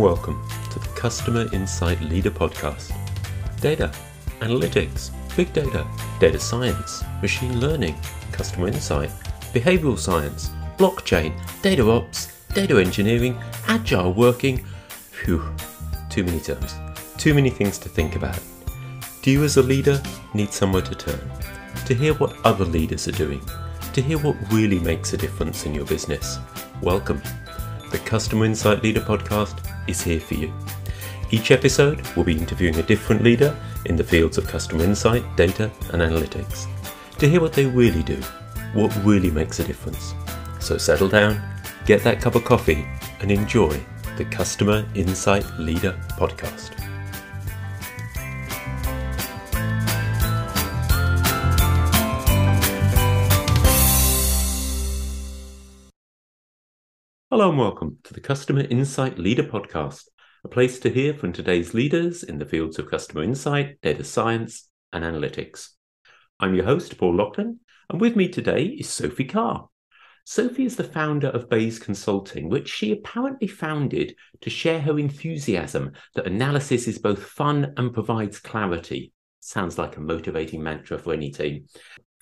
Welcome to the Customer Insight Leader Podcast. Data, analytics, big data, data science, machine learning, customer insight, behavioral science, blockchain, data ops, data engineering, agile working. Phew, too many terms, too many things to think about. Do you, as a leader, need somewhere to turn? To hear what other leaders are doing? To hear what really makes a difference in your business? Welcome. The Customer Insight Leader podcast is here for you. Each episode we'll be interviewing a different leader in the fields of customer insight, data, and analytics to hear what they really do, what really makes a difference. So settle down, get that cup of coffee, and enjoy the Customer Insight Leader podcast. Hello and welcome to the Customer Insight Leader Podcast, a place to hear from today's leaders in the fields of customer insight, data science, and analytics. I'm your host, Paul Laughlin, and with me today is Sophie Carr. Sophie is the founder of Bayes Consulting, which she apparently founded to share her enthusiasm that analysis is both fun and provides clarity. Sounds like a motivating mantra for any team.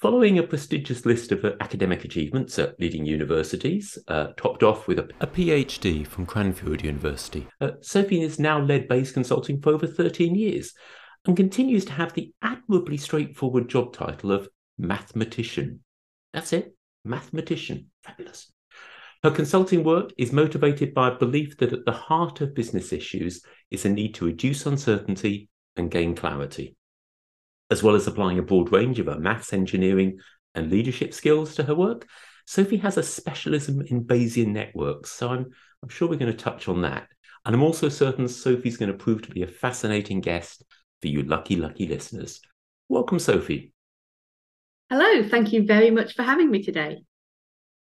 Following a prestigious list of academic achievements at leading universities, uh, topped off with a, a, PhD from Cranfield University, uh, Sophie has now led Bayes Consulting for over 13 years and continues to have the admirably straightforward job title of mathematician. That's it, mathematician. Fabulous. Her consulting work is motivated by a belief that at the heart of business issues is a need to reduce uncertainty and gain clarity as well as applying a broad range of her maths, engineering, and leadership skills to her work. Sophie has a specialism in Bayesian networks, so I'm, I'm sure we're going to touch on that. And I'm also certain Sophie's going to prove to be a fascinating guest for you lucky, lucky listeners. Welcome, Sophie. Hello, thank you very much for having me today.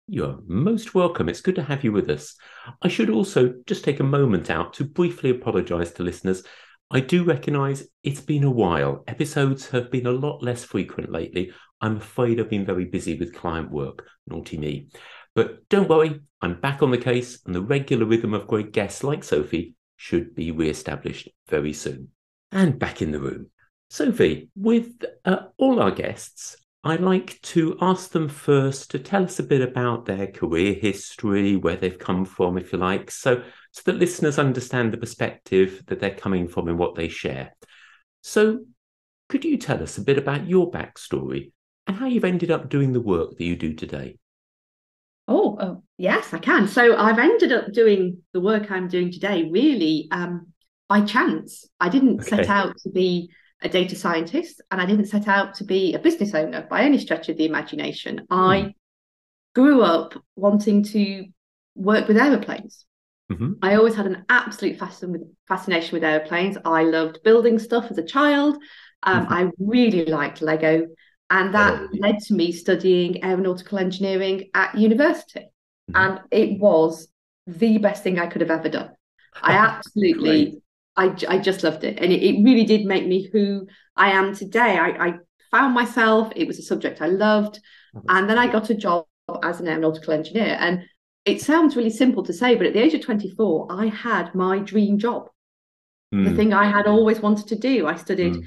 You're most welcome. It's good to have you with us. I should also just take a moment out to briefly apologize to listeners I do recognise it's been a while. Episodes have been a lot less frequent lately. I'm afraid I've been very busy with client work. Naughty me. But don't worry, I'm back on the case, and the regular rhythm of great guests like Sophie should be re established very soon. And back in the room. Sophie, with uh, all our guests, I like to ask them first to tell us a bit about their career history, where they've come from, if you like. So, so that listeners understand the perspective that they're coming from and what they share. So, could you tell us a bit about your backstory and how you've ended up doing the work that you do today? Oh, oh yes, I can. So, I've ended up doing the work I'm doing today really um, by chance. I didn't okay. set out to be a data scientist and I didn't set out to be a business owner by any stretch of the imagination. Hmm. I grew up wanting to work with aeroplanes. Mm-hmm. I always had an absolute fascination with airplanes. I loved building stuff as a child. Um, mm-hmm. I really liked Lego, and that oh, led to me studying aeronautical engineering at university. Mm-hmm. And it was the best thing I could have ever done. I absolutely, I, I just loved it. And it, it, really did make me who I am today. I, I found myself, it was a subject I loved. Oh, and then I got a job as an aeronautical engineer. And it sounds really simple to say, but at the age of 24, I had my dream job. Mm. The hmm. thing I had always wanted to do. I studied mm.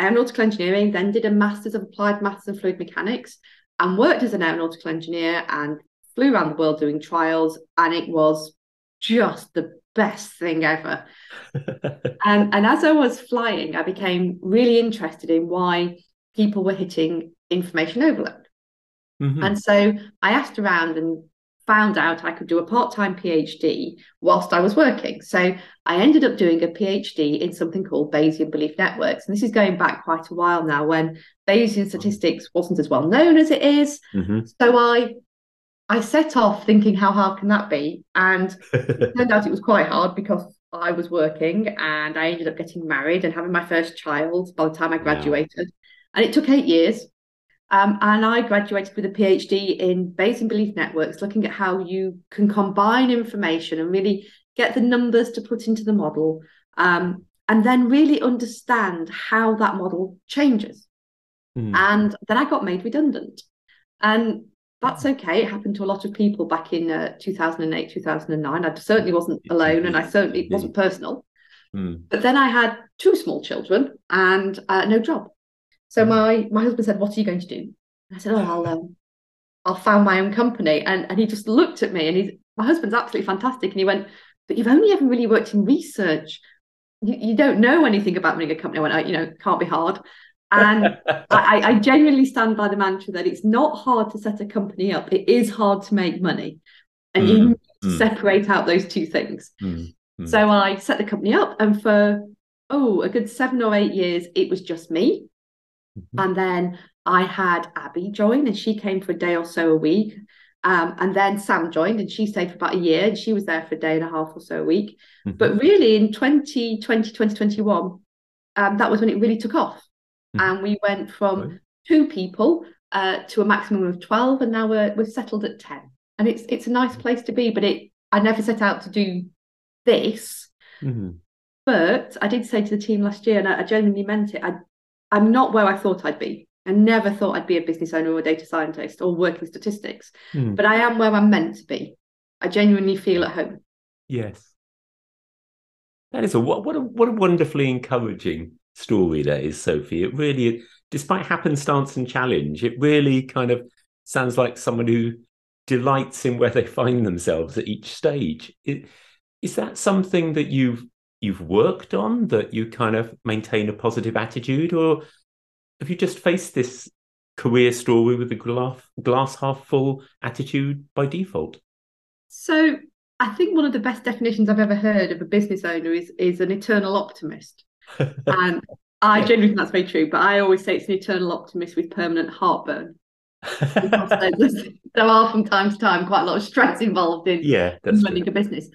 aeronautical engineering, then did a master's of applied maths and fluid mechanics, and worked as an aeronautical engineer and flew around the world doing trials. And it was just the best thing ever. and, and as I was flying, I became really interested in why people were hitting information overload. Mm-hmm. And so I asked around and found out I could do a part time PhD whilst I was working. So I ended up doing a PhD in something called Bayesian belief networks. And this is going back quite a while now when Bayesian statistics wasn't as well known as it is. Mm-hmm. So I I set off thinking, how hard can that be? And it turned out it was quite hard because I was working and I ended up getting married and having my first child by the time I graduated. Yeah. And it took eight years. Um, and I graduated with a PhD in Bayesian belief networks, looking at how you can combine information and really get the numbers to put into the model, um, and then really understand how that model changes. Mm. And then I got made redundant. And that's okay. It happened to a lot of people back in uh, 2008, 2009. I certainly wasn't alone and I certainly it wasn't personal. Mm. But then I had two small children and uh, no job. So my my husband said, "What are you going to do?" And I said, "Oh, I'll um, I'll found my own company." And and he just looked at me and he's my husband's absolutely fantastic. And he went, "But you've only ever really worked in research. You, you don't know anything about running a company." I went, oh, "You know, can't be hard." And I, I genuinely stand by the mantra that it's not hard to set a company up. It is hard to make money. And mm, you mm. separate out those two things. Mm, so I set the company up, and for oh, a good seven or eight years, it was just me. Mm-hmm. And then I had Abby join, and she came for a day or so a week. Um, and then Sam joined, and she stayed for about a year, and she was there for a day and a half or so a week. Mm-hmm. But really, in 2020, 2021, um, that was when it really took off. Mm. And we went from right. two people uh, to a maximum of 12, and now we're, we've settled at 10. And it's it's a nice place to be, but it I never set out to do this. Mm-hmm. But I did say to the team last year, and I, I genuinely meant it, I, I'm not where I thought I'd be. I never thought I'd be a business owner or a data scientist or working in statistics, mm. but I am where I'm meant to be. I genuinely feel at home. Yes. That is a what, what a what a wonderfully encouraging story that is, Sophie. It really, despite happenstance and challenge, it really kind of sounds like someone who delights in where they find themselves at each stage. It, is that something that you've you've worked on that you kind of maintain a positive attitude, or have you just faced this career story with a glass glass half full attitude by default? So I think one of the best definitions I've ever heard of a business owner is is an eternal optimist and I genuinely think that's very true. But I always say it's an eternal optimist with permanent heartburn. there are from time to time quite a lot of stress involved in yeah, running true. a business.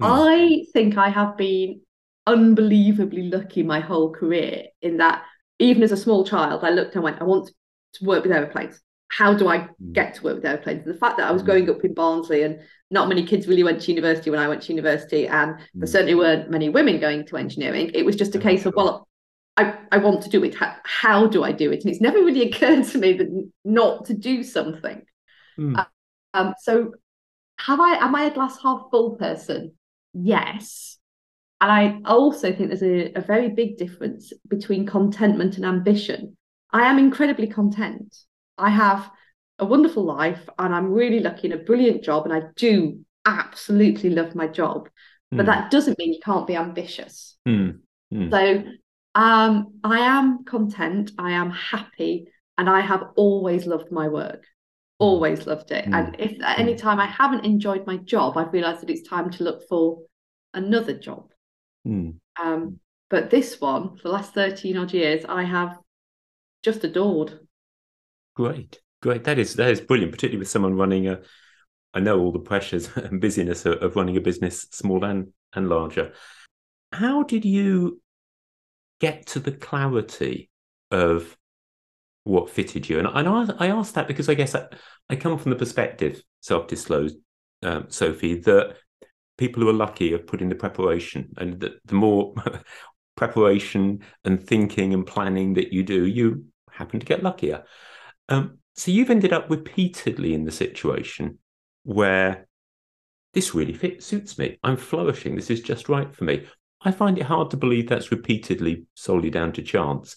Hmm. I think I have been unbelievably lucky my whole career in that even as a small child, I looked and went, I want to work with aeroplanes. How do I hmm. get to work with aeroplanes? And the fact that I was hmm. growing up in Barnsley and not many kids really went to university when I went to university, and mm. there certainly weren't many women going to engineering. It was just a case of, well, I, I want to do it. How, how do I do it? And it's never really occurred to me that not to do something. Mm. Um, so have I am I a glass half full person? Yes. And I also think there's a, a very big difference between contentment and ambition. I am incredibly content. I have a wonderful life and I'm really lucky in a brilliant job and I do absolutely love my job. Mm. But hmm. that doesn't mean you can't be ambitious. Mm. Mm. So um, I am content, I am happy, and I have always loved my work. Hmm. Always loved it. And hmm. if at any time I haven't enjoyed my job, I've realized that it's time to look for another job. Um, but this one, for the last 13 odd years, I have just adored. Great. Great. That is that is brilliant, particularly with someone running a. I know all the pressures and busyness of, of running a business, small and and larger. How did you get to the clarity of what fitted you? And, and I, I asked that because I guess I, I come from the perspective, self-disclosed, um, Sophie, that people who are lucky have put in the preparation, and that the more preparation and thinking and planning that you do, you happen to get luckier. Um, so you've ended up repeatedly in the situation where this really fits, suits me. I'm flourishing. This is just right for me. I find it hard to believe that's repeatedly solely down to chance.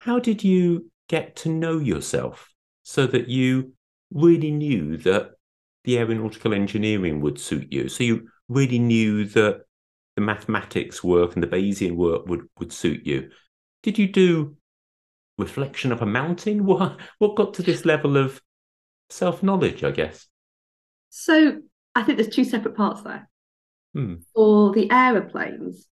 How did you get to know yourself so that you really knew that the aeronautical engineering would suit you? So you really knew that the mathematics work and the Bayesian work would, would suit you. Did you do reflection of a mountain? What what got to this level of self knowledge? I guess. So I think there's two separate parts there. Hmm. For the aeroplanes,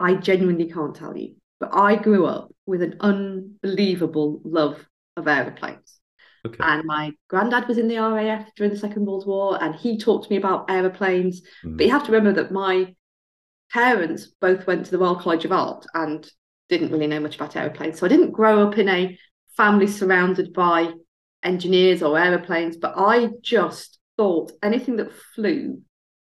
I genuinely can't tell you, but I grew up with an unbelievable love of aeroplanes. Okay. And my granddad was in the RAF during the Second World War, and he talked to me about aeroplanes. Mm. But you have to remember that my parents both went to the Royal College of Art, and didn't really know much about aeroplanes. So I didn't grow up in a family surrounded by engineers or aeroplanes, but I just thought anything that flew,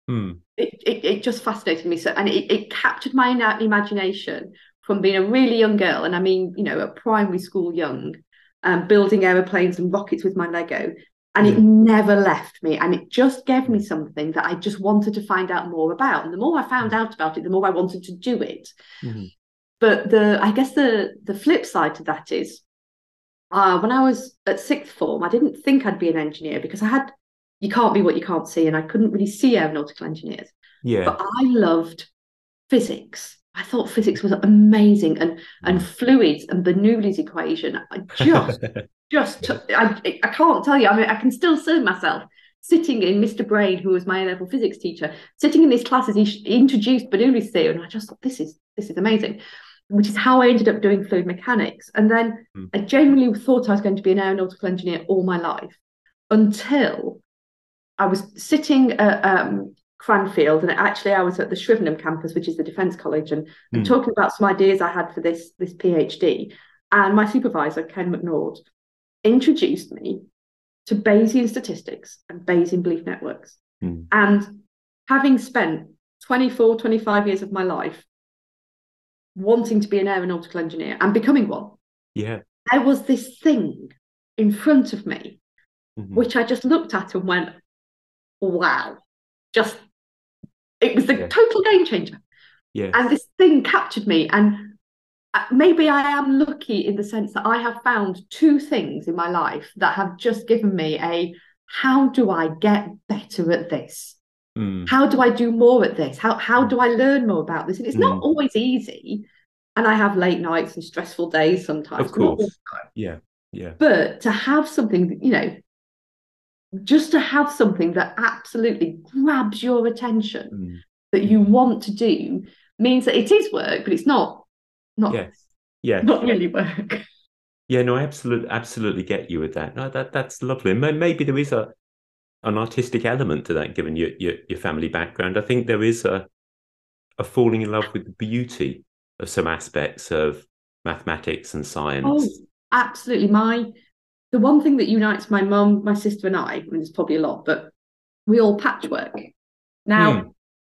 mm. it, it, it, just fascinated me. So, and it, it captured my imagination from being a really young girl. And I mean, you know, at primary school young, um, building aeroplanes and rockets with my Lego. And it never left me. And it just gave me something that I just wanted to find out more about. And the more I found out about it, the more I wanted to do it. Mm-hmm. But the I guess the the flip side to that is uh, when I was at sixth form, I didn't think I'd be an engineer because I had you can't be what you can't see, and I couldn't really see aeronautical engineers. Yeah. But I loved physics. I thought physics was amazing, and and mm. fluids and Bernoulli's equation. I just just I I can't tell you. I mean, I can still see myself sitting in Mr. Brain, who was my level physics teacher, sitting in these classes. He introduced Bernoulli's theory, and I just thought this is this is amazing which is how I ended up doing fluid mechanics. And then mm. I genuinely thought I was going to be an aeronautical engineer all my life until I was sitting at um, Cranfield, and actually I was at the Shrivenham campus, which is the Defence College, and, mm. talking about some ideas I had for this this PhD. And my supervisor, Ken McNaught, introduced me to Bayesian statistics and Bayesian belief networks. Mm. And having spent 24, 25 years of my life wanting to be an aeronautical engineer and becoming one. Yeah. There was this thing in front of me, mm-hmm. which I just looked at and went, wow. Just, it was the yeah. total game changer. Yeah. And this thing captured me. And uh, maybe I am lucky in the sense that I have found two things in my life that have just given me a how do I get better at this? Mm. How do I do more at this? How how do I learn more about this? And it's mm. not always easy. And I have late nights and stressful days sometimes. Of course. Yeah. Yeah. But to have something, you know, just to have something that absolutely grabs your attention mm. that you want to do means that it is work, but it's not not yes. Yeah. Not really work. Yeah, no, I absolutely absolutely get you with that. No, that that's lovely. Maybe there is a an artistic element to that, given your, your, your family background. I think there is a a falling in love with the beauty of some aspects of mathematics and science. Oh, absolutely. My the one thing that unites my mum, my sister, and I, I mean, there's probably a lot, but we all patchwork. Now, hmm.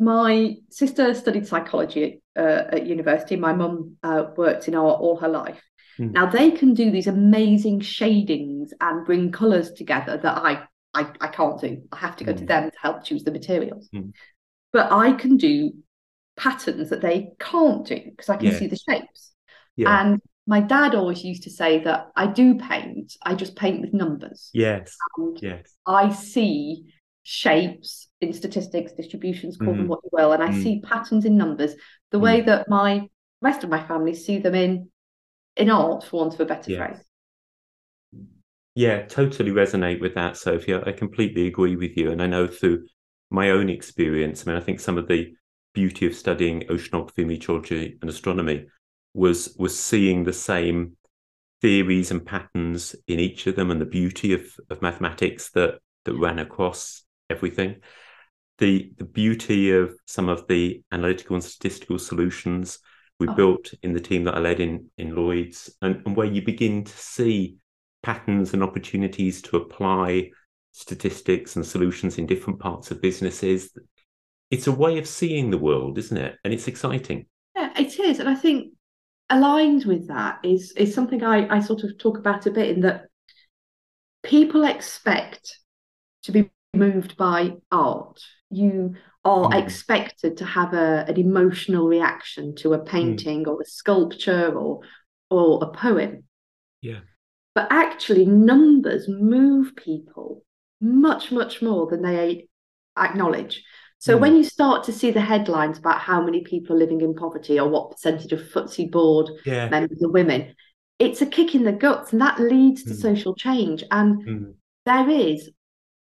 my sister studied psychology at, uh, at university. My mum uh, worked in art all her life. Hmm. Now they can do these amazing shadings and bring colours together that I I, I can't do. I have to go mm. to them to help choose the materials. Mm. But I can do patterns that they can't do because I can yeah. see the shapes. Yeah. And my dad always used to say that I do paint, I just paint with numbers. Yes. And yes. I see shapes in statistics, distributions, call mm. them what you will, and I mm. see patterns in numbers the mm. way that my rest of my family see them in in art, for want of a better yes. phrase. Yeah, totally resonate with that, Sophia. I completely agree with you. And I know through my own experience, I mean, I think some of the beauty of studying oceanography, meteorology, and astronomy was was seeing the same theories and patterns in each of them and the beauty of, of mathematics that that ran across everything. The the beauty of some of the analytical and statistical solutions we oh. built in the team that I led in in Lloyd's and, and where you begin to see patterns and opportunities to apply statistics and solutions in different parts of businesses. It's a way of seeing the world, isn't it? And it's exciting. Yeah, it is. And I think aligned with that is is something I, I sort of talk about a bit in that people expect to be moved by art. You are mm. expected to have a, an emotional reaction to a mm. painting mm. or a sculpture or or a poem. Yeah. But actually, numbers move people much, much more than they acknowledge. So mm. when you start to see the headlines about how many people are living in poverty or what percentage of FTSE board yeah. members are women, it's a kick in the guts and that leads to mm. social change. And mm. there is,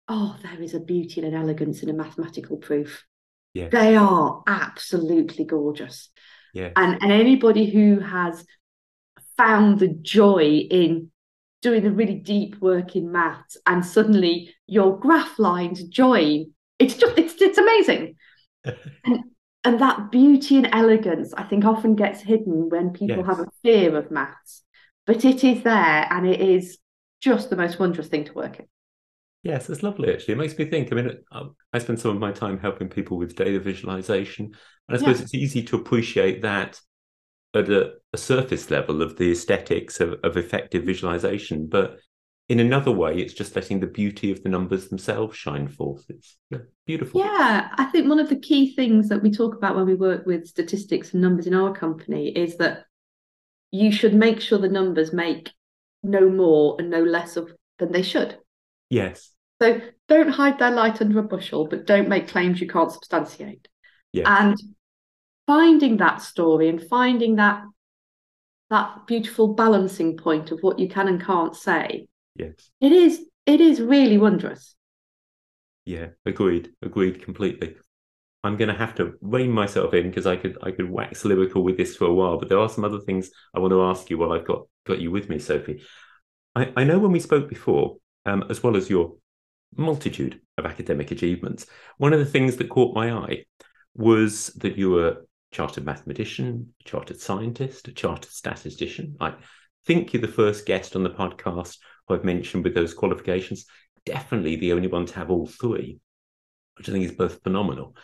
oh, there is a beauty and an elegance in a mathematical proof. They are absolutely gorgeous. Yeah. And, and anybody who has found the joy in doing the really deep work in maths and suddenly your graph lines join it's just it's it's amazing and and that beauty and elegance i think often gets hidden when people yes. have a fear of maths but it is there and it is just the most wondrous thing to work in yes it's lovely actually it makes me think i mean uh, i spend some of my time helping people with data visualization and i suppose yeah. it's easy to appreciate that at a, a, surface level of the aesthetics of, of effective visualization. But in another way, it's just letting the beauty of the numbers themselves shine forth. It's beautiful. Yeah, I think one of the key things that we talk about when we work with statistics and numbers in our company is that you should make sure the numbers make no more and no less of than they should. Yes. So don't hide their light under a bushel, but don't make claims you can't substantiate. Yes. And finding that story and finding that that beautiful balancing point of what you can and can't say yes. It is it is really wondrous. Yeah agreed agreed completely. I'm going to have to rein myself in because i could i could wax lyrical with this for a while but there are some other things i want to ask you while i've got got you with me sophie. I, I know when we spoke before um, as well as your multitude of academic achievements one of the things that caught my eye was that you were a chartered mathematician a chartered scientist a chartered statistician. I think you're the first guest on the podcast I've mentioned with those qualifications. Definitely the only one to have all three, which I think is both phenomenal.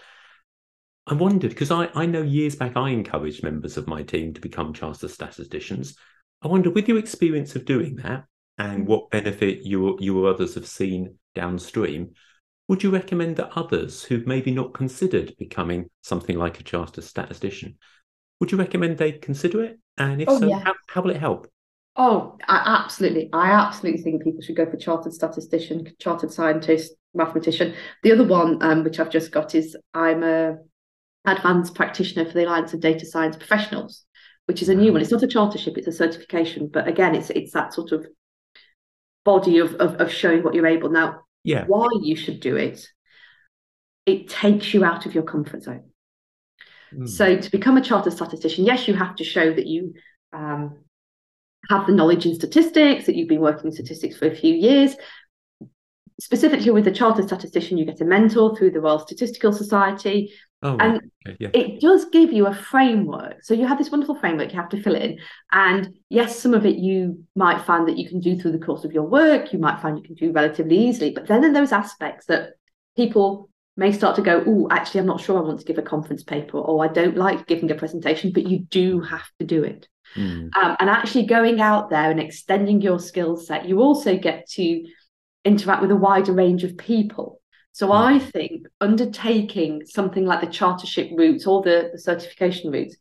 I wondered because I, I know years back I encouraged members of my team to become chartered statisticians. I wonder, with your experience of doing that and what benefit you you or others have seen downstream, would you recommend that others who've maybe not considered becoming something like a chartered statistician, would you recommend they consider it? And if oh, so, yeah. how, how will it help? Oh, I absolutely. I absolutely think people should go for chartered statistician, chartered scientist, mathematician. The other one, um, which I've just got, is I'm a advanced practitioner for the Alliance of Data Science Professionals, which is a new one. It's not a chartership; it's a certification. But again, it's it's that sort of body of of, of showing what you're able. Now, yeah, why you should do it? It takes you out of your comfort zone. Mm. So to become a chartered statistician, yes, you have to show that you um, have the knowledge in statistics, that you've been working in statistics for a few years. Specifically with the chartered statistician, you get a mentor through the Royal Statistical Society. Oh, and okay, yeah. it does give you a framework. So you have this wonderful framework you have to fill in. And yes, some of it you might find that you can do through the course of your work, you might find you can do relatively easily. But then in those aspects that people may start to go, oh, actually, I'm not sure I want to give a conference paper, or I don't like giving a presentation, but you do have to do it. Mm. Um, and actually going out there and extending your skill set, you also get to interact with a wider range of people. So mm. I think undertaking something like the chartership route or the, the certification route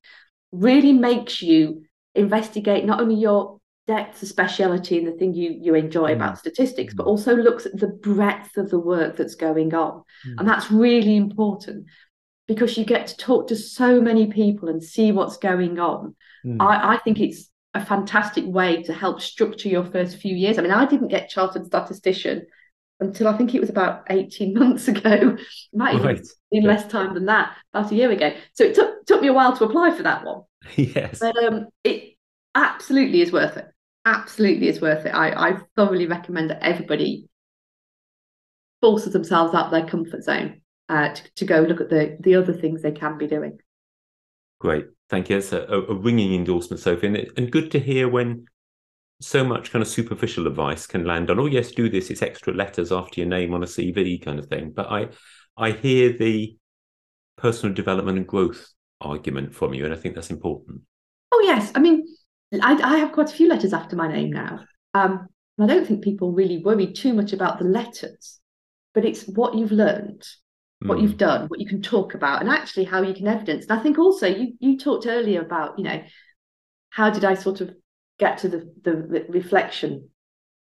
really makes you investigate not only your depth of speciality and the thing you you enjoy mm. about statistics, but mm. also looks at the breadth of the work that's going on. Mm. And that's really important because you get to talk to so many people and see what's going on. Mm. I, I think it's a fantastic way to help structure your first few years. I mean, I didn't get chartered statistician until I think it was about 18 months ago. Might right. in yeah. less time than that, about a year ago. So it took took me a while to apply for that one. yes. But um it absolutely is worth it. Absolutely is worth it. I, I thoroughly recommend that everybody forces themselves out of their comfort zone uh, to, to go look at the the other things they can be doing. Great, thank you. It's a, a ringing endorsement, Sophie, and, it, and good to hear when so much kind of superficial advice can land on. Oh yes, do this. It's extra letters after your name on a CV, kind of thing. But I I hear the personal development and growth argument from you, and I think that's important. Oh yes, I mean, I, I have quite a few letters after my name now. Um, I don't think people really worry too much about the letters, but it's what you've learned what mm. you've done, what you can talk about, and actually how you can evidence. And I think also you you talked earlier about you know how did I sort of get to the the reflection.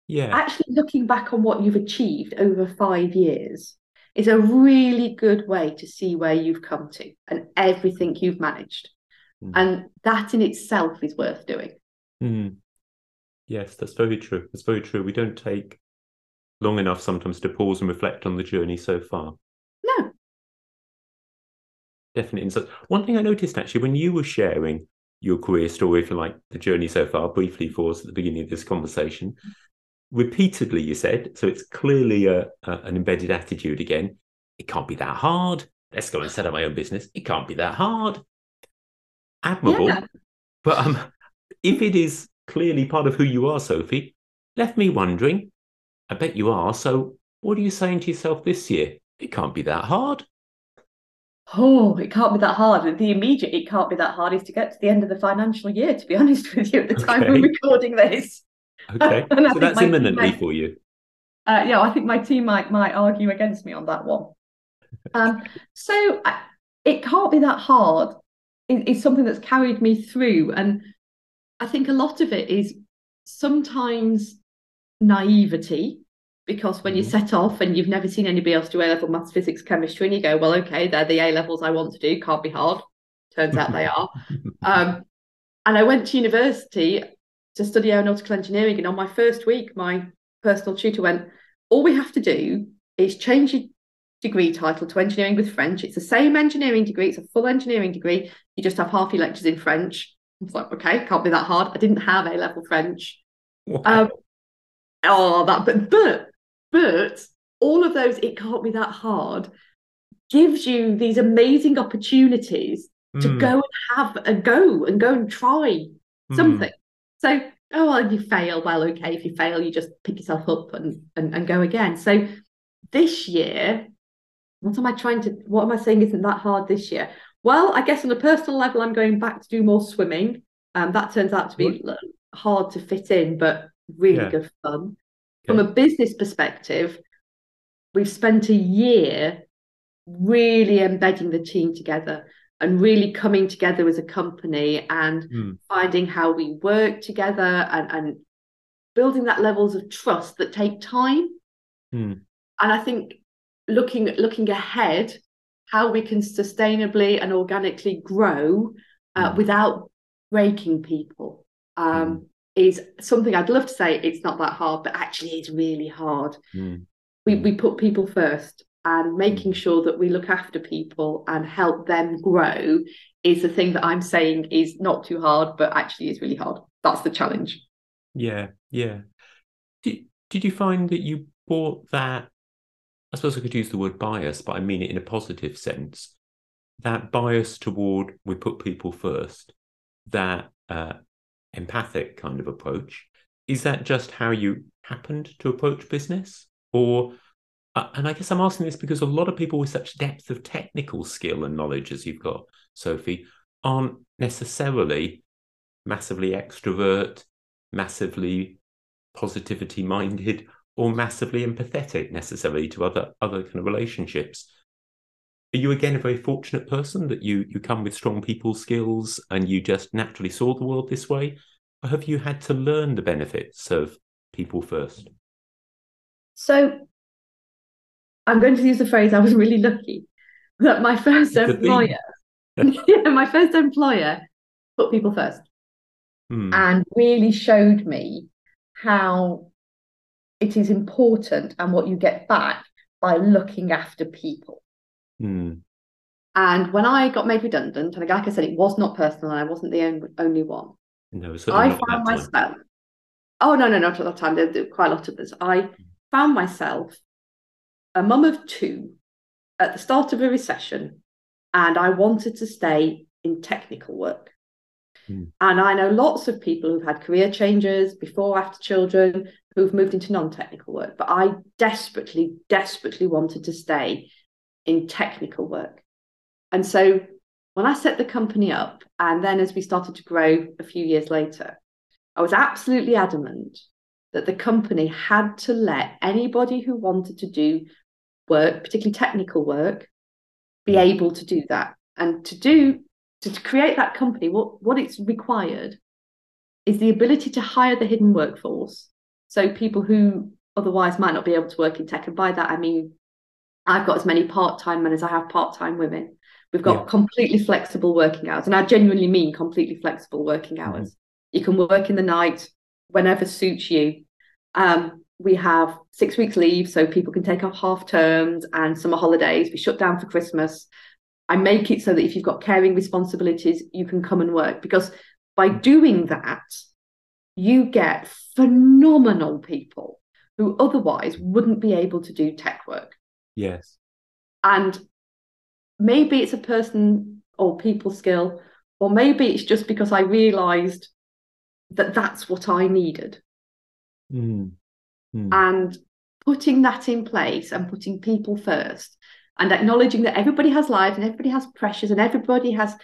Yeah. Actually, looking back on what you've achieved over five years is a really good way to see where you've come to and everything you've managed. Mm. And that in itself is worth doing. Mm. Yes, that's very true. That's very true. We don't take long enough sometimes to pause and reflect on the journey so far. Definitely. So one thing I noticed actually when you were sharing your career story, if you like, the journey so far, briefly for us at the beginning of this conversation, repeatedly you said, so it's clearly a, a, an embedded attitude again. It can't be that hard. Let's go and set up my own business. It can't be that hard. Admirable. Yeah. But um, if it is clearly part of who you are, Sophie, left me wondering. I bet you are. So, what are you saying to yourself this year? it can't be that hard. Oh, it can't be that hard. The immediate, it can't be that hard is to get to the end of the financial year, to be honest with you, at the time okay. we're recording this. Okay, so that's imminently for you. Uh, yeah, I think my team might might argue against me on that one. Um, so I, it can't be that hard. It, it's something that's carried me through, and I think a lot of it is sometimes naivety because when you mm-hmm. set off and you've never seen anybody else do A level maths, physics, chemistry, and you go, well, okay, they're the A levels I want to do, can't be hard. Turns out they are. Um, and I went to university to study aeronautical engineering. And on my first week, my personal tutor went, all we have to do is change your degree title to engineering with French. It's the same engineering degree, it's a full engineering degree. You just have half your lectures in French. I was like, okay, can't be that hard. I didn't have A level French. Wow. Um, oh, that, but, but, but all of those, it can't be that hard, gives you these amazing opportunities to mm. go and have a go and go and try mm. something. So, oh, well, you fail. Well, okay, if you fail, you just pick yourself up and, and, and go again. So this year, what am I trying to, what am I saying isn't that hard this year? Well, I guess on a personal level, I'm going back to do more swimming. Um, that turns out to be what? hard to fit in, but really yeah. good fun. From a business perspective, we've spent a year really embedding the team together and really coming together as a company and mm. finding how we work together and, and building that levels of trust that take time. Mm. And I think looking looking ahead, how we can sustainably and organically grow uh, mm. without breaking people um, mm. Is something I'd love to say it's not that hard, but actually it's really hard. Mm. We we put people first and making mm. sure that we look after people and help them grow is the thing that I'm saying is not too hard, but actually is really hard. That's the challenge. Yeah, yeah. Did, did you find that you bought that? I suppose I could use the word bias, but I mean it in a positive sense. That bias toward we put people first, that uh, empathic kind of approach, is that just how you happened to approach business? Or uh, and I guess I'm asking this because a lot of people with such depth of technical skill and knowledge as you've got, Sophie, aren't necessarily massively extrovert, massively positivity minded, or massively empathetic necessarily to other other kind of relationships. Are you again a very fortunate person that you you come with strong people skills and you just naturally saw the world this way? Or have you had to learn the benefits of people first? So I'm going to use the phrase I was really lucky that my first employer, yeah, my first employer put people first mm. and really showed me how it is important and what you get back by looking after people. Mm. And when I got made redundant, and like I said, it was not personal, and I wasn't the only one. No, I found myself. Oh no, no, not at that time. There were quite a lot of us. I hmm. found myself a mum of two at the start of a recession, and I wanted to stay in technical work. Mm. And I know lots of people who've had career changes before, after children, who've moved into non technical work. But I desperately, desperately wanted to stay in technical work. And so when I set the company up, and then as we started to grow a few years later, I was absolutely adamant that the company had to let anybody who wanted to do work, particularly technical work, be able to do that. And to do to, to create that company, what, what it's required is the ability to hire the hidden workforce. So people who otherwise might not be able to work in tech. And by that I mean I've got as many part-time men as I have part-time women. We've got yeah. completely flexible working hours. And I genuinely mean completely flexible working mm-hmm. hours. Mm-hmm. You can work in the night whenever suits you. Um, we have six weeks leave so people can take off half terms and summer holidays we shut down for christmas i make it so that if you've got caring responsibilities you can come and work because by doing that you get phenomenal people who otherwise wouldn't be able to do tech work yes. And maybe it's a person or people skill or maybe it's just because i realized that that's what i needed. Mm mm. and putting that in place and putting people first and acknowledging that everybody has lives and everybody has pressures and everybody has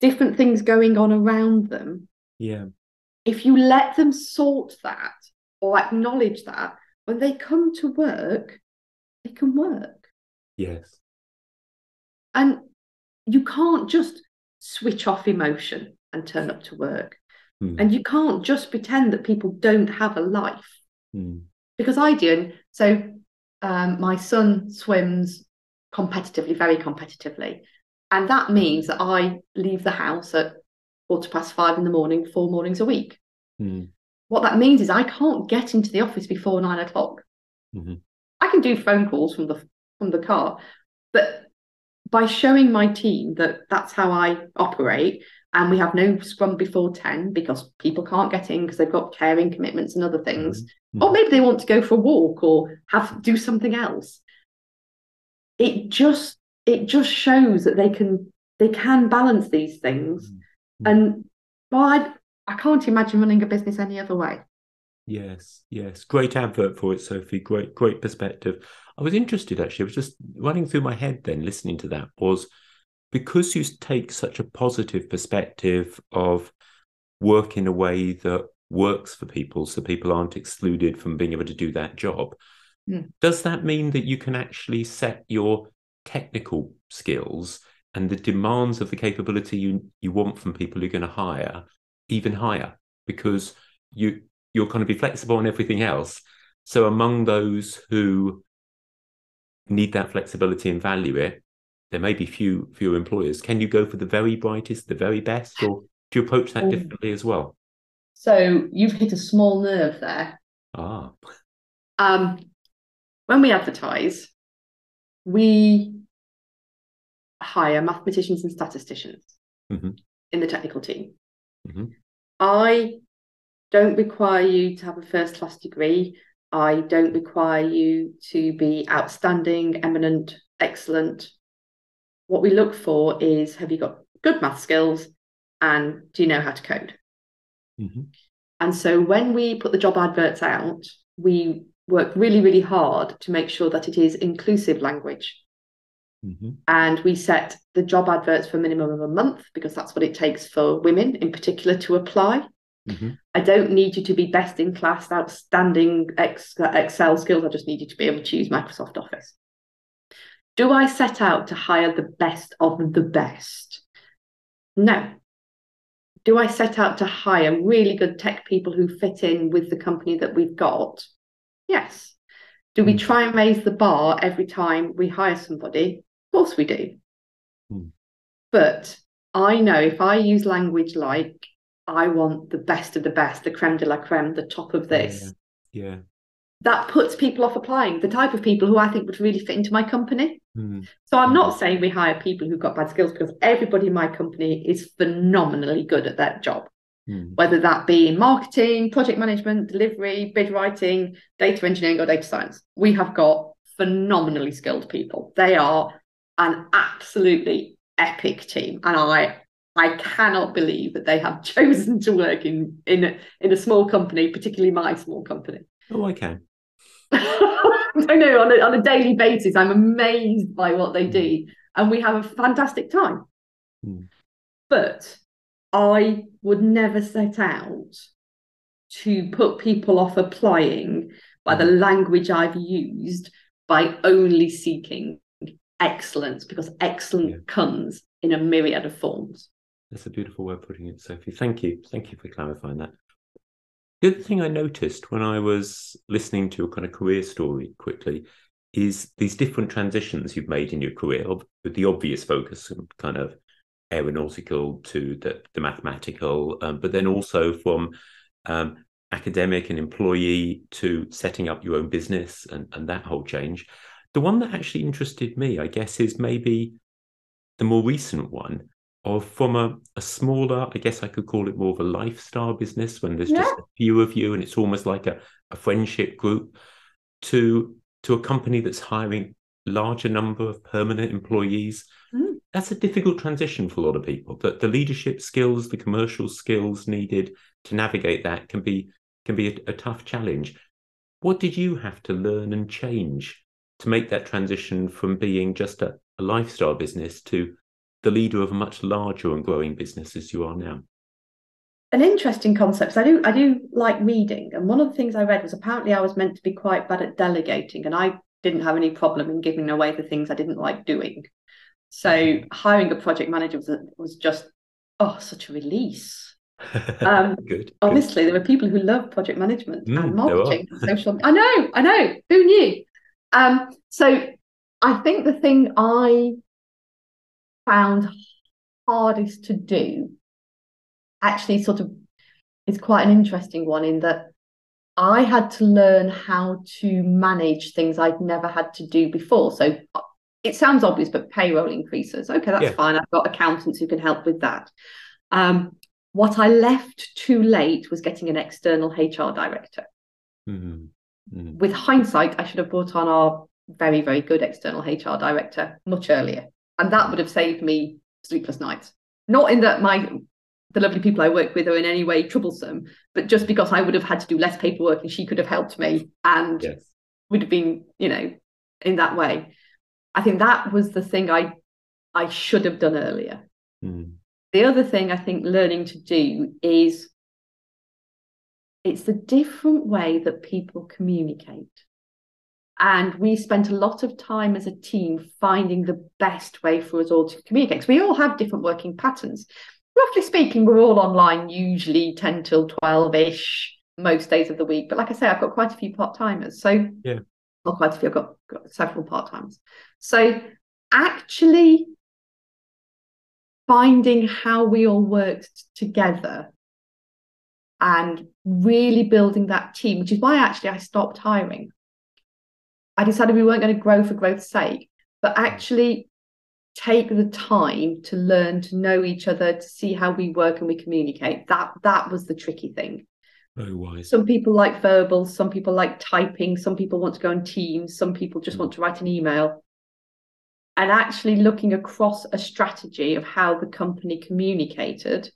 different things going on around them. Yeah. If you let them sort that or acknowledge that when they come to work, they can work. Yes. And you can't just switch off emotion and turn up to work. Mm. And you can't just pretend that people don't have a life. Mm. Because I do. So um, my son swims competitively, very competitively. And that means that I leave the house at quarter past five in the morning, four mornings a week. Mm. What that means is I can't get into the office before nine o'clock. Mm-hmm. I can do phone calls from the from the car, but by showing my team that that's how I operate, and we have no scrum before 10 because people can't get in because they've got caring commitments and other things mm-hmm. or maybe they want to go for a walk or have do something else it just it just shows that they can they can balance these things mm-hmm. and well I, I can't imagine running a business any other way yes yes. Great advert for it sophie. Great great perspective. I was interested actually. I was just running through my head then listening to that was because you take such a positive perspective of work in a way that works for people so people aren't excluded from being able to do that job mm. does that mean that you can actually set your technical skills and the demands of the capability you you want from people you're going to hire even higher? Because you you're going to be flexible on everything else so among those who need that flexibility and value it there may be few few employers. Can you go for the very brightest, the very best, or do you approach that um, differently as well? So you've hit a small nerve there. Ah. Um, when we advertise, we hire mathematicians and statisticians mm-hmm. in the technical team. Mm-hmm. I don't require you to have a first class degree. I don't require you to be outstanding, eminent, excellent what we look for is have you got good math skills and do you know how to code? Mm-hmm. And so when we put the job adverts out, we work really, really hard to make sure that it is inclusive language. Mm-hmm. And we set the job adverts for a minimum of a month because that's what it takes for women in particular to apply. Mm-hmm. I don't need you to be best in class, outstanding Excel skills. I just need you to be able to use Microsoft Office. Do I set out to hire the best of the best? No. Do I set out to hire really good tech people who fit in with the company that we've got? Yes. Do we hmm. try and raise the bar every time we hire somebody? Of course we do. Mm. But I know if I use language like I want the best of the best, the creme de la creme, the top of this. Yeah. yeah that puts people off applying the type of people who I think would really fit into my company. Mm. So I'm not saying we hire people who've got bad skills because everybody in my company is phenomenally good at their job, mm. whether that be in marketing, project management, delivery, bid writing, data engineering, or data science. We have got phenomenally skilled people. They are an absolutely epic team, and I I cannot believe that they have chosen to work in in a, in a small company, particularly my small company. Oh, I can. I know on a, on a daily basis, I'm amazed by what they do, hmm. and we have a fantastic time. Mm. But I would never set out to put people off applying by the hmm. language I've used by only seeking excellence because excellence yeah. comes in a myriad of forms. That's a beautiful way of putting it, Sophie. Thank you. Thank you for clarifying that. The other thing I noticed when I was listening to your kind of career story quickly is these different transitions you've made in your career, with the obvious focus on kind of aeronautical to the, the mathematical, um, but then also from um, academic and employee to setting up your own business and, and that whole change. The one that actually interested me, I guess, is maybe the more recent one, or from a, a smaller, I guess I could call it more of a lifestyle business when there's yeah. just a few of you and it's almost like a, a friendship group to to a company that's hiring larger number of permanent employees mm. that's a difficult transition for a lot of people that the leadership skills the commercial skills needed to navigate that can be can be a, a tough challenge what did you have to learn and change to make that transition from being just a, a lifestyle business to the leader of a much larger and growing business as you are now? an interesting concept. I do I do like reading, and one of the things I read was apparently I was meant to be quite bad at delegating, and I didn't have any problem in giving away the things I didn't like doing. So mm-hmm. hiring a project manager was was just oh such a release. Um, good. Honestly, good. there were people who love project management mm, and marketing, and social. I know, I know. Who knew? Um, so I think the thing I found hardest to do actually sort of is quite an interesting one in that I had to learn how to manage things I'd never had to do before. So it sounds obvious, but payroll increases. Okay, that's yeah. fine. I've got accountants who can help with that. Um, what I left too late was getting an external HR director. Mm-hmm. Mm-hmm. With hindsight, I should have brought on our very, very good external HR director much earlier. And that would have saved me sleepless nights. Not in that my the lovely people I work with are in any way troublesome, but just because I would have had to do less paperwork and she could have helped me and yes. would have been, you know, in that way. I think that was the thing I I should have done earlier. Mm. The other thing I think learning to do is it's the different way that people communicate. And we spent a lot of time as a team finding the best way for us all to communicate. Because we all have different working patterns. Roughly speaking, we're all online usually 10 till 12 ish most days of the week. But like I say, I've got quite a few part timers. So, yeah, not quite a few, I've got, got several part timers. So, actually finding how we all worked together and really building that team, which is why actually I stopped hiring. I decided we weren't going to grow for growth's sake, but actually take the time to learn to know each other, to see how we work and we communicate. That that was the tricky thing. Very wise. Some people like verbal, some people like typing, some people want to go on Teams, some people just mm. want to write an email and actually looking across a strategy of how the company communicated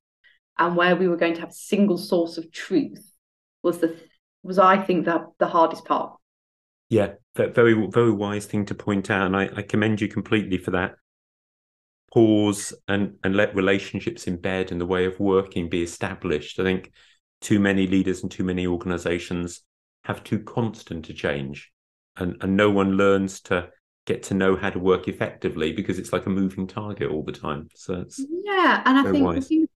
and where we were going to have a single source of truth was the was I think that the hardest part. Yeah, very very wise thing to point out, and I, I commend you completely for that. Pause and and let relationships embed and the way of working be established. I think too many leaders and too many organizations have too constant a change, and and no one learns to get to know how to work effectively because it's like a moving target all the time. So it's yeah, and I think the thing,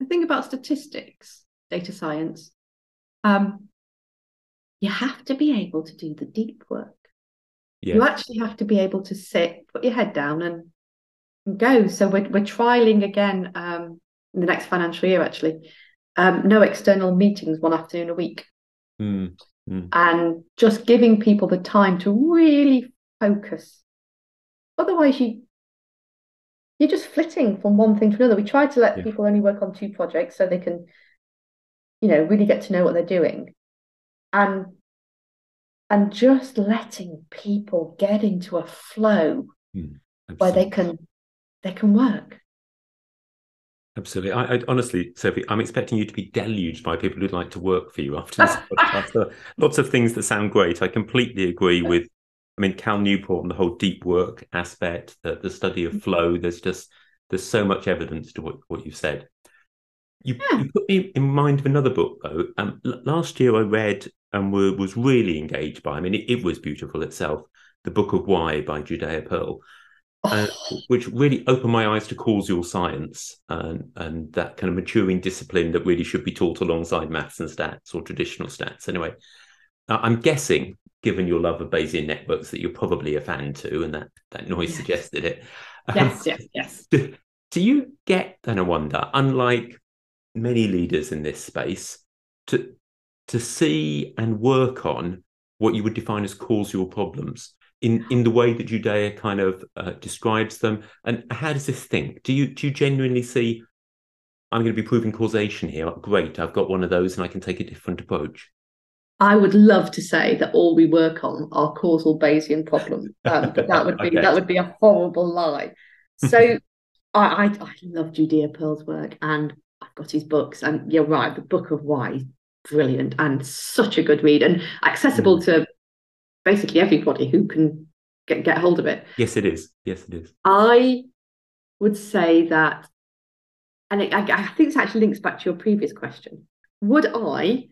the thing, about statistics, data science, um, you have to be able to do the deep work. Yeah. You actually have to be able to sit, put your head down, and, and go. So we're we're trialing again um, in the next financial year. Actually, um, no external meetings, one afternoon a week. Mm. Mm. And just giving people the time to really focus. Otherwise, you you're just flitting from one thing to another. We try to let yeah. people only work on two projects so they can, you know, really get to know what they're doing, and and just letting people get into a flow mm, where they can they can work. Absolutely. I, I, honestly, Sophie, I'm expecting you to be deluged by people who'd like to work for you after this podcast. Lots of things that sound great. I completely agree with I mean, Cal Newport and the whole deep work aspect, the, the study of flow, there's just, there's so much evidence to what, what you've said. You, yeah. you put me in mind of another book, though. Um, last year I read and were, was really engaged by, I mean, it, it, was beautiful itself, The Book of Why by Judea Pearl. Uh, which really opened my eyes to causal science and, and that kind of maturing discipline that really should be taught alongside maths and stats or traditional stats. Anyway, uh, I'm guessing given your love of Bayesian networks, that you're probably a fan too, and that that noise yes. suggested it. Yes, um, yes, yes. Do, do you get, then I wonder, unlike many leaders in this space, to to see and work on what you would define as causal problems in in the way that Judea kind of uh, describes them, and how does this think? Do you do you genuinely see? I'm going to be proving causation here. Great, I've got one of those, and I can take a different approach. I would love to say that all we work on are causal Bayesian problems, um, but that would be okay. that would be a horrible lie. So I, I, I love Judea Pearl's work, and got his books, and you're right, the Book of Why, brilliant and such a good read, and accessible mm. to basically everybody who can get get hold of it. Yes, it is. Yes, it is. I would say that and it, I, I think this actually links back to your previous question. Would I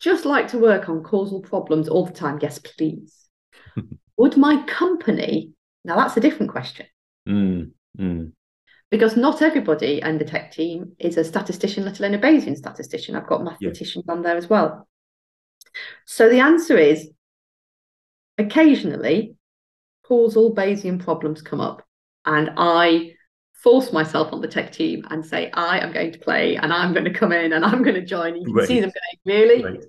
just like to work on causal problems all the time? Yes, please. Would my company? Now that's a different question. Mm, mm. Because not everybody and the tech team is a statistician, let alone a Bayesian statistician. I've got mathematicians yeah. on there as well. So the answer is occasionally causal Bayesian problems come up, and I force myself on the tech team and say, I am going to play and I'm going to come in and I'm going to join. You can right. see them going, really? Right.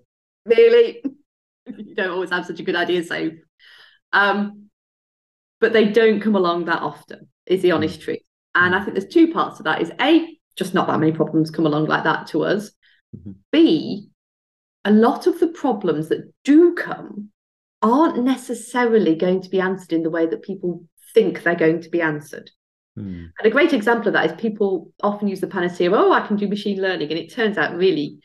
Really? you don't always have such a good idea, so um, but they don't come along that often, is the honest mm. truth. And I think there's two parts to that is A, just not that many problems come along like that to us. Mm-hmm. B, a lot of the problems that do come aren't necessarily going to be answered in the way that people think they're going to be answered. Mm. And a great example of that is people often use the panacea, oh, I can do machine learning. And it turns out really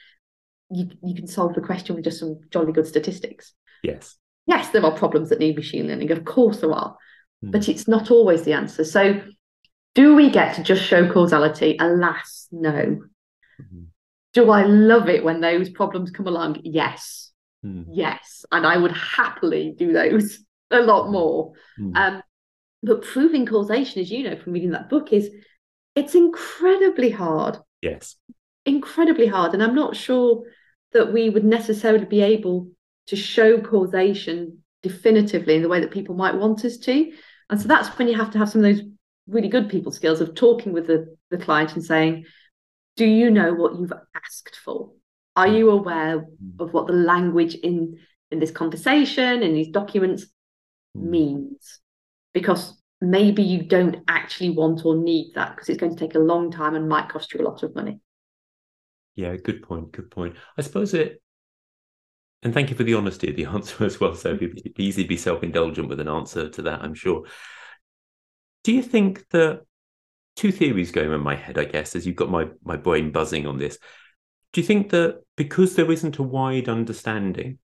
you, you can solve the question with just some jolly good statistics. Yes. Yes, there are problems that need machine learning. Of course there are. Mm. But it's not always the answer. So do we get to just show causality? Alas, no. Mm-hmm. Do I love it when those problems come along? Yes. Mm. Yes. And I would happily do those a lot more. Mm. Um, but proving causation, as you know from reading that book, is it's incredibly hard. Yes. Incredibly hard. And I'm not sure that we would necessarily be able to show causation definitively in the way that people might want us to. And so that's when you have to have some of those really good people skills of talking with the, the client and saying, Do you know what you've asked for? Are you aware mm. of what the language in, in this conversation, in these documents mm. means? Because maybe you don't actually want or need that because it's going to take a long time and might cost you a lot of money. Yeah, good point. Good point. I suppose it, and thank you for the honesty of the answer as well. So it'd be easy to be self indulgent with an answer to that, I'm sure. Do you think that two theories going in my head, I guess, as you've got my, my brain buzzing on this? Do you think that because there isn't a wide understanding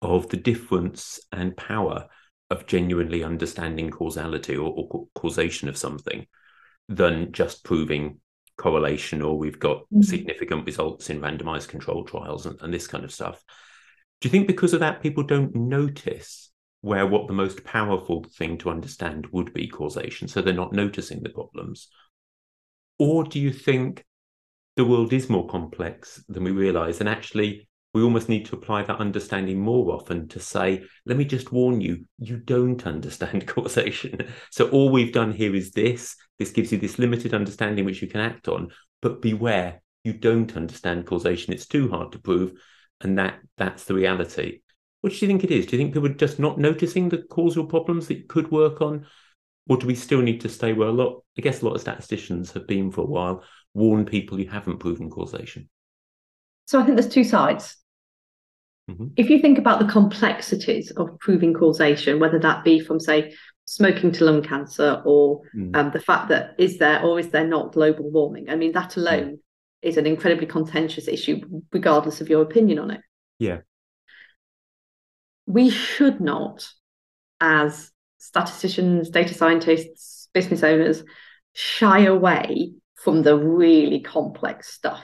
of the difference and power of genuinely understanding causality or, or causation of something than just proving correlation or we've got mm-hmm. significant results in randomized control trials and, and, this kind of stuff. Do you think because of that, people don't notice where what the most powerful thing to understand would be causation, so they're not noticing the problems? Or do you think the world is more complex than we realize, and actually we almost need to apply that understanding more often to say, let me just warn you, you don't understand causation. So all we've done here is this. This gives you this limited understanding which you can act on, but beware, you don't understand causation. It's too hard to prove. And that that's the reality. What do you think it is? Do you think people are just not noticing the causal problems that you could work on? Or do we still need to stay where a lot, I guess a lot of statisticians have been for a while, warn people you haven't proven causation? So I think there's two sides. Mm-hmm. If you think about the complexities of proving causation, whether that be from, say, smoking to lung cancer or mm. um, the fact that is there or is there not global warming, I mean, that alone mm. is an incredibly contentious issue, regardless of your opinion on it. Yeah we should not, as statisticians, data scientists, business owners, shy away from the really complex stuff.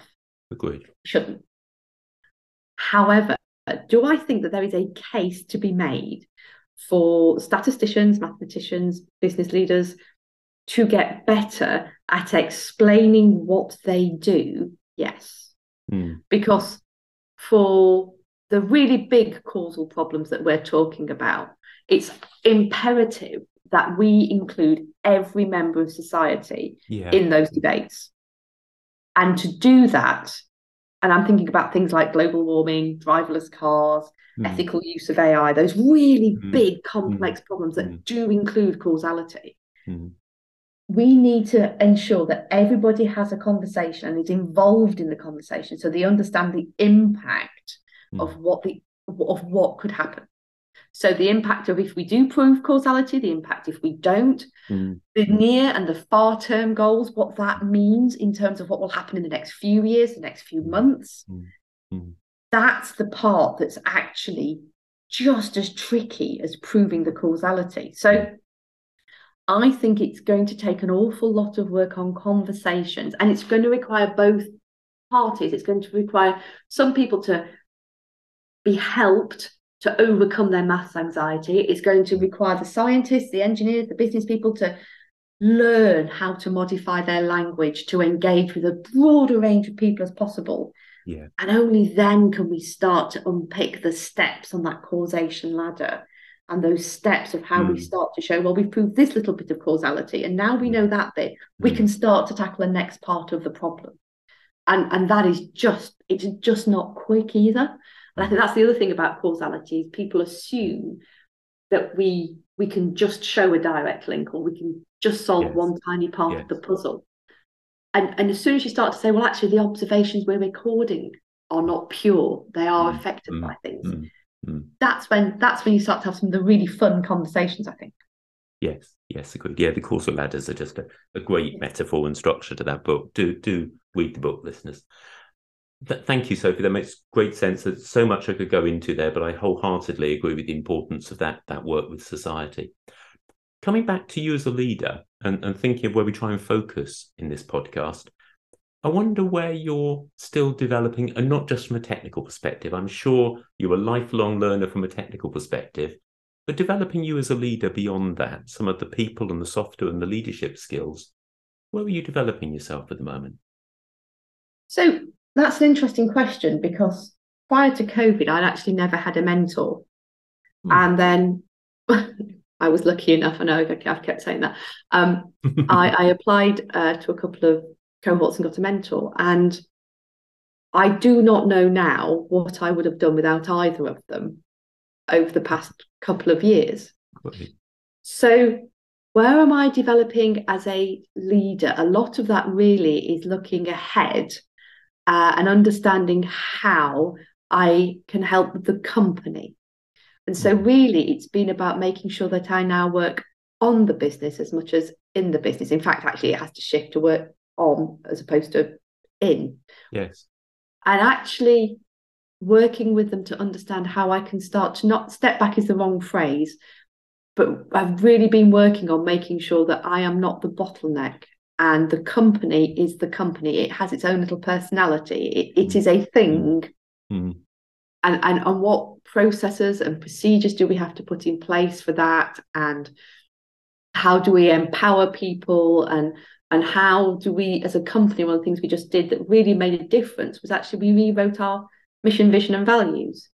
Agreed. Shouldn't. However, do I think that there is a case to be made for statisticians, mathematicians, business leaders to get better at explaining what they do? Yes. Mm. Because for the really big causal problems that we're talking about, it's imperative that we include every member of society yeah. in those debates. And to do that, and I'm thinking about things like global warming, driverless cars, mm. ethical use of AI, those really mm. big, complex mm. problems that mm. do include causality. Mm. We need to ensure that everybody has a conversation and is involved in the conversation so they understand the impact mm. of what the of what could happen. So the impact of if we do prove causality, the impact if we don't, mm. the near and the far term goals, what that means in terms of what will happen in the next few years, the next few mm. months. Mm. That's the part that's actually just as tricky as proving the causality. So I think it's going to take an awful lot of work on conversations, and it's going to require both parties. It's going to require some people to be helped to overcome their maths anxiety. It's going to require the scientists, the engineers, the business people to learn how to modify their language to engage with a broader range of people as possible. Yeah. And only then can we start to unpick the steps on that causation ladder and those steps of how mm. we start to show, well, we've proved this little bit of causality, and now we know that bit, we mm. can start to tackle the next part of the problem. And and that is just it's just not quick either. And I think that's the other thing about causality is people assume that we we can just show a direct link or we can just solve yes. one tiny part yes. of the puzzle. And and as soon as you start to say, well, actually the observations we're recording are not pure, they are mm. affected mm. by things hmm. Mm. That's when that's when you start to have some of the really fun conversations, I think. Yes, yes, agreed. Yeah, the causal ladders are just a, a great yes. metaphor and structure to that book. Do do read the book, listeners. Th- thank you, Sophie. That makes great sense. There's so much I could go into there, but I wholeheartedly agree with the importance of that that work with society. Coming back to you as a leader and, and thinking of where we try and focus in this podcast, I wonder where you're still developing, and not just from a technical perspective. I'm sure you're a lifelong learner from a technical perspective, but developing you as a leader beyond that, some of the people and the software and the leadership skills. Where are you developing yourself at the moment? So that's an interesting question because prior to COVID, I'd actually never had a mentor. Hmm. And then I was lucky enough, I know I've kept saying that. Um, I, I, applied uh, to a couple of cohorts and got a mentor. And I do not know now what I would have done without either of them over the past couple of years. So, where am I developing as a leader? A lot of that really is looking ahead uh, and understanding how I can help the company. And so, mm. really, it's been about making sure that I now work on the business as much as in the business. In fact, actually, it has to shift to work on as opposed to in. Yes. And actually working with them to understand how I can start to not step back is the wrong phrase, but I've really been working on making sure that I am not the bottleneck and the company is the company. It has its own little personality. It, it is a thing. Mm. And, and and what processes and procedures do we have to put in place for that? And how do we empower people and and how do we as a company one of the things we just did that really made a difference was actually we rewrote our mission vision and values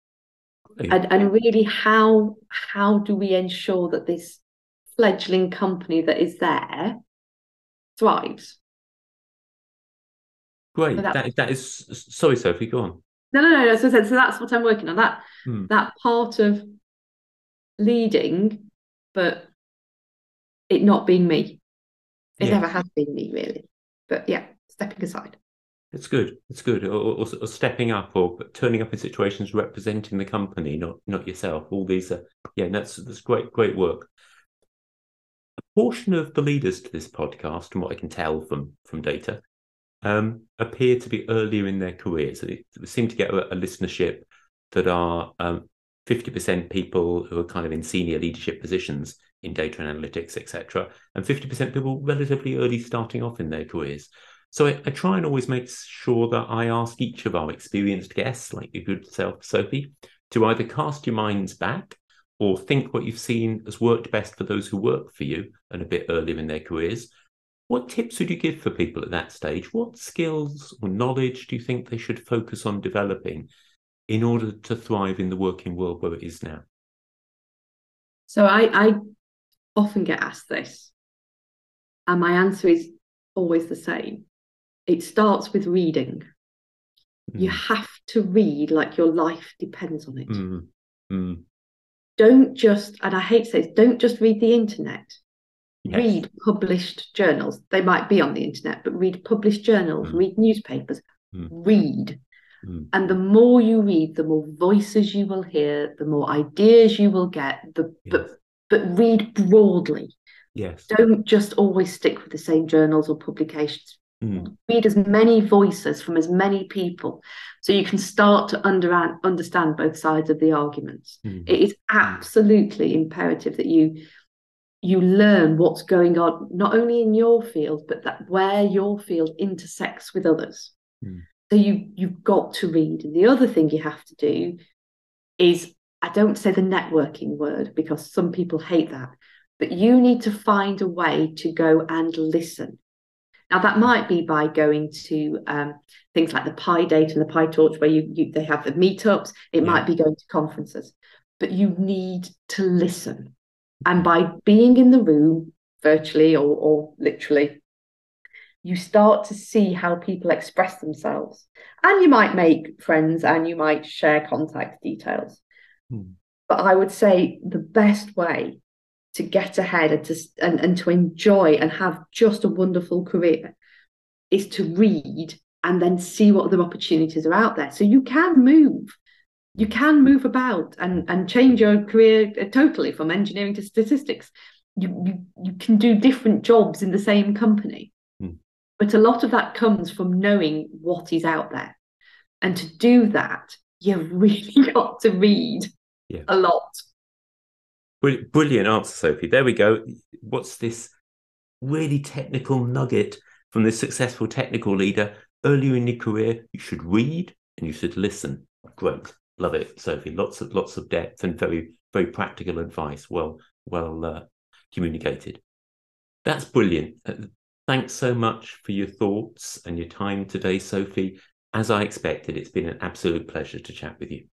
and, and really how how do we ensure that this fledgling company that is there thrives great so that, that, that is sorry sophie go on no no no, no. So, so that's what i'm working on that hmm. that part of leading but it not being me it yeah. never has been me really. But yeah, stepping aside. It's good. It's good. Or, or, or, stepping up or turning up in situations representing the company, not not yourself. All these are yeah, that's that's great, great work. Portion of the leaders to this podcast, from what I can tell from from data, um, appear to be earlier in their careers. They seem to get a, a listenership that are um, 50% people who are kind of in senior leadership positions in data and analytics, etc., and 50% people relatively early starting off in their careers. So I, I, try and always make sure that I ask each of our experienced guests, like your good self, Sophie, to either cast your minds back or think what you've seen has worked best for those who work for you and a bit earlier in their careers. What tips would you give for people at that stage? What skills or knowledge do you think they should focus on developing in order to thrive in the working world where it is now? So I, I often get asked this, and my answer is always the same. It starts with reading. Mm. You have to read like your life depends on it. Mm. Mm. Don't just, and I hate to say this, don't just read the internet. Yes. Read published journals. They might be on the internet, but read published journals, hmm. read newspapers, hmm. read. Hmm. And the more you read, the more voices you will hear, the more ideas you will get, the yes. but but read broadly. Yes. Don't just always stick with the same journals or publications. Mm. Read as many voices from as many people so you can start to under, understand both sides of the arguments. Mm. It is absolutely imperative that you you learn what's going on not only in your field but that where your field intersects with others mm. so you you've got to read and the other thing you have to do is i don't say the networking word because some people hate that but you need to find a way to go and listen now that might be by going to um, things like the PyData and the PyTorch, where you, you they have the meetups. It yeah. might be going to conferences, but you need to listen and by being in the room, virtually or, or literally, you start to see how people express themselves. And you might make friends and you might share contact details. Hmm. But I would say the best way to get ahead and to, and, and to enjoy and have just a wonderful career is to read and then see what other opportunities are out there. So you can move you can move about and, and change your career uh, totally from engineering to statistics. You, you, you can do different jobs in the same company. Mm. But a lot of that comes from knowing what is out there. And to do that, you've really got to read yeah. a lot. Brilliant answer, Sophie. There we go. What's this really technical nugget from this successful technical leader? Earlier in your career, you should read and you should listen. Great. Love it, Sophie. Lots of lots of depth and very very practical advice. Well well uh, communicated. That's brilliant. Uh, thanks so much for your thoughts and your time today, Sophie. As I expected, it's been an absolute pleasure to chat with you.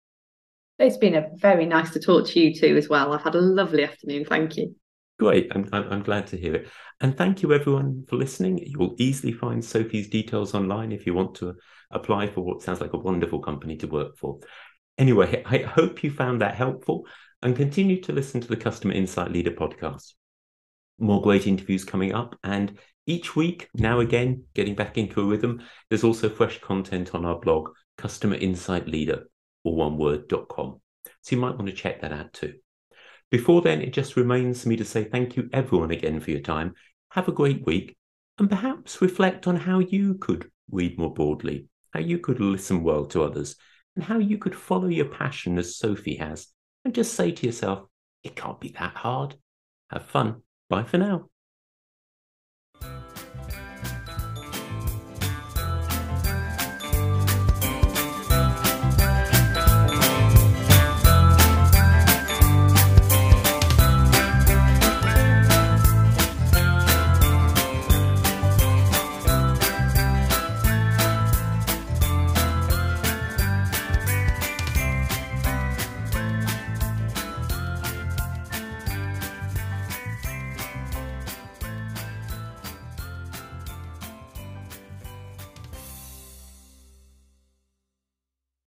It's been a very nice to talk to you too as well. I've had a lovely afternoon. Thank you. Great. I'm, I'm glad to hear it. And thank you, everyone, for listening. You will easily find Sophie's details online if you want to apply for what sounds like a wonderful company to work for. Anyway, I hope you found that helpful and continue to listen to the Customer Insight Leader podcast. More great interviews coming up. And each week, now again, getting back into a rhythm, there's also fresh content on our blog, Customer Insight Leader, or one word.com. So you might want to check that out too. Before then, it just remains for me to say thank you everyone again for your time. Have a great week and perhaps reflect on how you could read more broadly, how you could listen well to others and how you could follow your passion as Sophie has and just say to yourself, it can't be that hard. Have fun. Bye for now.